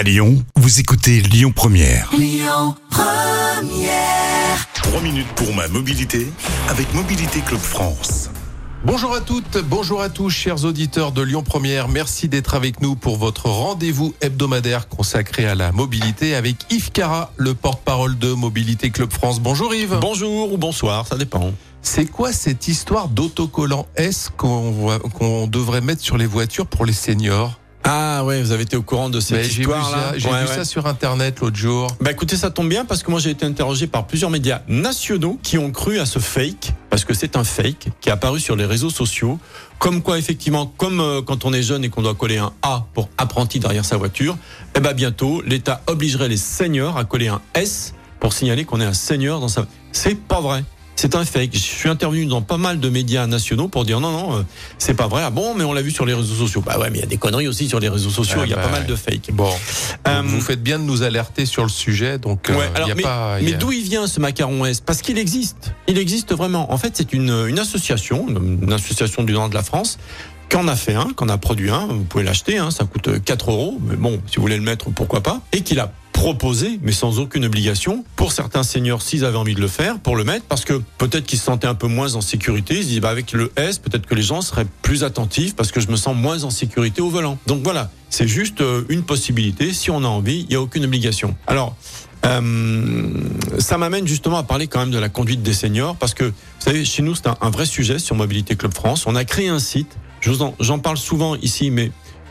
À Lyon, vous écoutez Lyon Première. 3 minutes pour ma mobilité avec Mobilité Club France. Bonjour à toutes, bonjour à tous, chers auditeurs de Lyon Première. Merci d'être avec nous pour votre rendez-vous hebdomadaire consacré à la mobilité avec Yves Cara, le porte-parole de Mobilité Club France. Bonjour Yves. Bonjour ou bonsoir, ça dépend. C'est quoi cette histoire d'autocollant? S qu'on devrait mettre sur les voitures pour les seniors? Ah ouais, vous avez été au courant de cette Ben, J'ai vu, ça, j'ai vu ça sur internet l'autre jour. Bah écoutez, ça tombe bien parce que moi j'ai été interrogé par plusieurs médias nationaux qui ont cru à ce fake, parce que c'est un fake qui est apparu sur les réseaux sociaux, comme quoi effectivement, comme euh, quand on est jeune et qu'on doit coller un A pour apprenti derrière sa voiture, eh ben bientôt l'État obligerait les seniors à coller un S pour signaler qu'on est un senior dans sa. C'est pas vrai. C'est un fake. Je suis intervenu dans pas mal de médias nationaux pour dire non, non, euh, c'est pas vrai. Ah bon, mais on l'a vu sur les réseaux sociaux. Bah ouais, mais il y a des conneries aussi sur les réseaux sociaux. Ah Il y a bah pas mal ouais. de fake. Bon, Euh, vous faites bien de nous alerter sur le sujet. Donc, euh, Ouais, il alors, y a mais, pas. mais d'où il vient ce macaron S? Parce qu'il existe. Il existe vraiment. En fait, c'est une, une association, une association du nord de la France, qu'en a fait un, qu'en a produit un. Vous pouvez l'acheter, hein, ça coûte 4 euros. Mais bon, si vous voulez le mettre, pourquoi pas. Et qu'il a proposé, mais sans aucune obligation, pour certains seniors, s'ils avaient envie de le faire, pour le mettre, parce que peut-être qu'ils se sentaient un peu moins en sécurité. Ils se disent, bah, avec le S, peut-être que les gens seraient plus attentifs parce que je me sens moins en sécurité au volant. Donc voilà, c'est juste euh, une possibilité. Si on a envie, il n'y a aucune obligation. Alors, euh, ça m'amène justement à parler quand même de la conduite des seniors parce que vous savez chez nous c'est un, vrai sujet sur Mobilité Club France. On a créé un site. J'en parle souvent ici, mais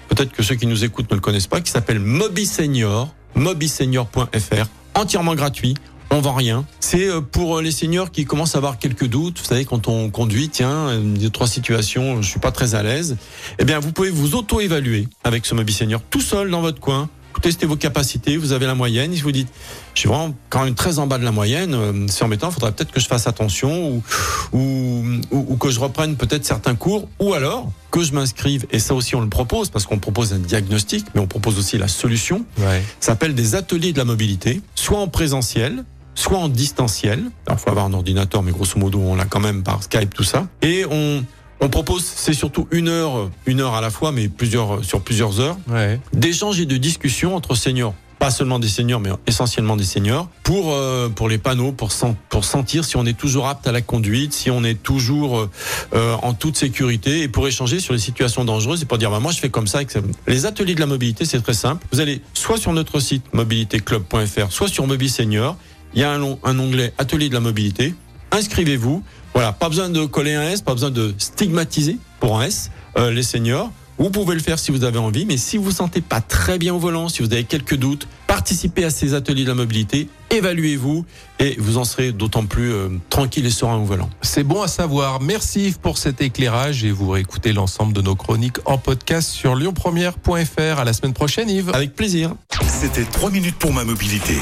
peut-être que ceux qui nous écoutent ne le connaissent pas, qui s'appelle MobiSenior, mobisenior.fr, entièrement gratuit. On vend rien. C'est euh, pour les seniors qui commencent à avoir quelques doutes. Vous savez, quand on conduit, tiens, deux, trois situations, je suis pas très à l'aise. Eh bien, vous pouvez vous auto-évaluer avec ce MobiSenior tout seul dans votre coin. Vous testez vos capacités, vous avez la moyenne. Si vous dites, je suis vraiment quand même très en bas de la moyenne, euh, c'est embêtant, il faudrait peut-être que je fasse attention ou, ou, ou, ou que je reprenne peut-être certains cours ou alors que je m'inscrive. Et ça aussi, on le propose parce qu'on propose un diagnostic, mais on propose aussi la solution. Ouais. Ça s'appelle des ateliers de la mobilité, soit en présentiel, soit en distanciel. Alors, il faut avoir un ordinateur, mais grosso modo, on l'a quand même par Skype, tout ça. Et on, on propose, c'est surtout une heure, une heure à la fois, mais plusieurs, sur plusieurs heures, Ouais. d'échanges et de discussions entre seniors. Pas seulement des seniors, mais essentiellement des seniors, pour euh, pour les panneaux, pour sen- pour sentir si on est toujours apte à la conduite, si on est toujours euh, euh, en toute sécurité, et pour échanger sur les situations dangereuses et pour dire bah moi je fais comme ça. etc. Les ateliers de la mobilité, c'est très simple. Vous allez soit sur notre site mobilitéclub.fr, soit sur Mobi Senior. Il y a un, long- un onglet Atelier de la mobilité. Inscrivez-vous. Voilà, pas besoin de coller un S, pas besoin de stigmatiser pour un S euh, les seniors. Vous pouvez le faire si vous avez envie, mais si vous vous sentez pas très bien au volant, si vous avez quelques doutes, participez à ces ateliers de la mobilité, évaluez-vous et vous en serez d'autant plus euh, tranquille et serein au volant. C'est bon à savoir. Merci Yves pour cet éclairage et vous réécoutez l'ensemble de nos chroniques en podcast sur lyonpremière.fr. À la semaine prochaine Yves. Avec plaisir. C'était 3 minutes pour ma mobilité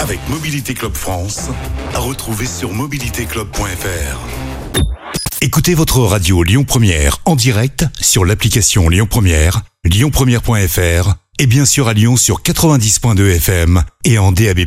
avec Mobilité Club France. À retrouver sur mobilitéclub.fr. Écoutez votre radio Lyon Première en direct sur l'application Lyon Première, lyonpremière.fr et bien sûr à Lyon sur 90.2 FM et en DAB+.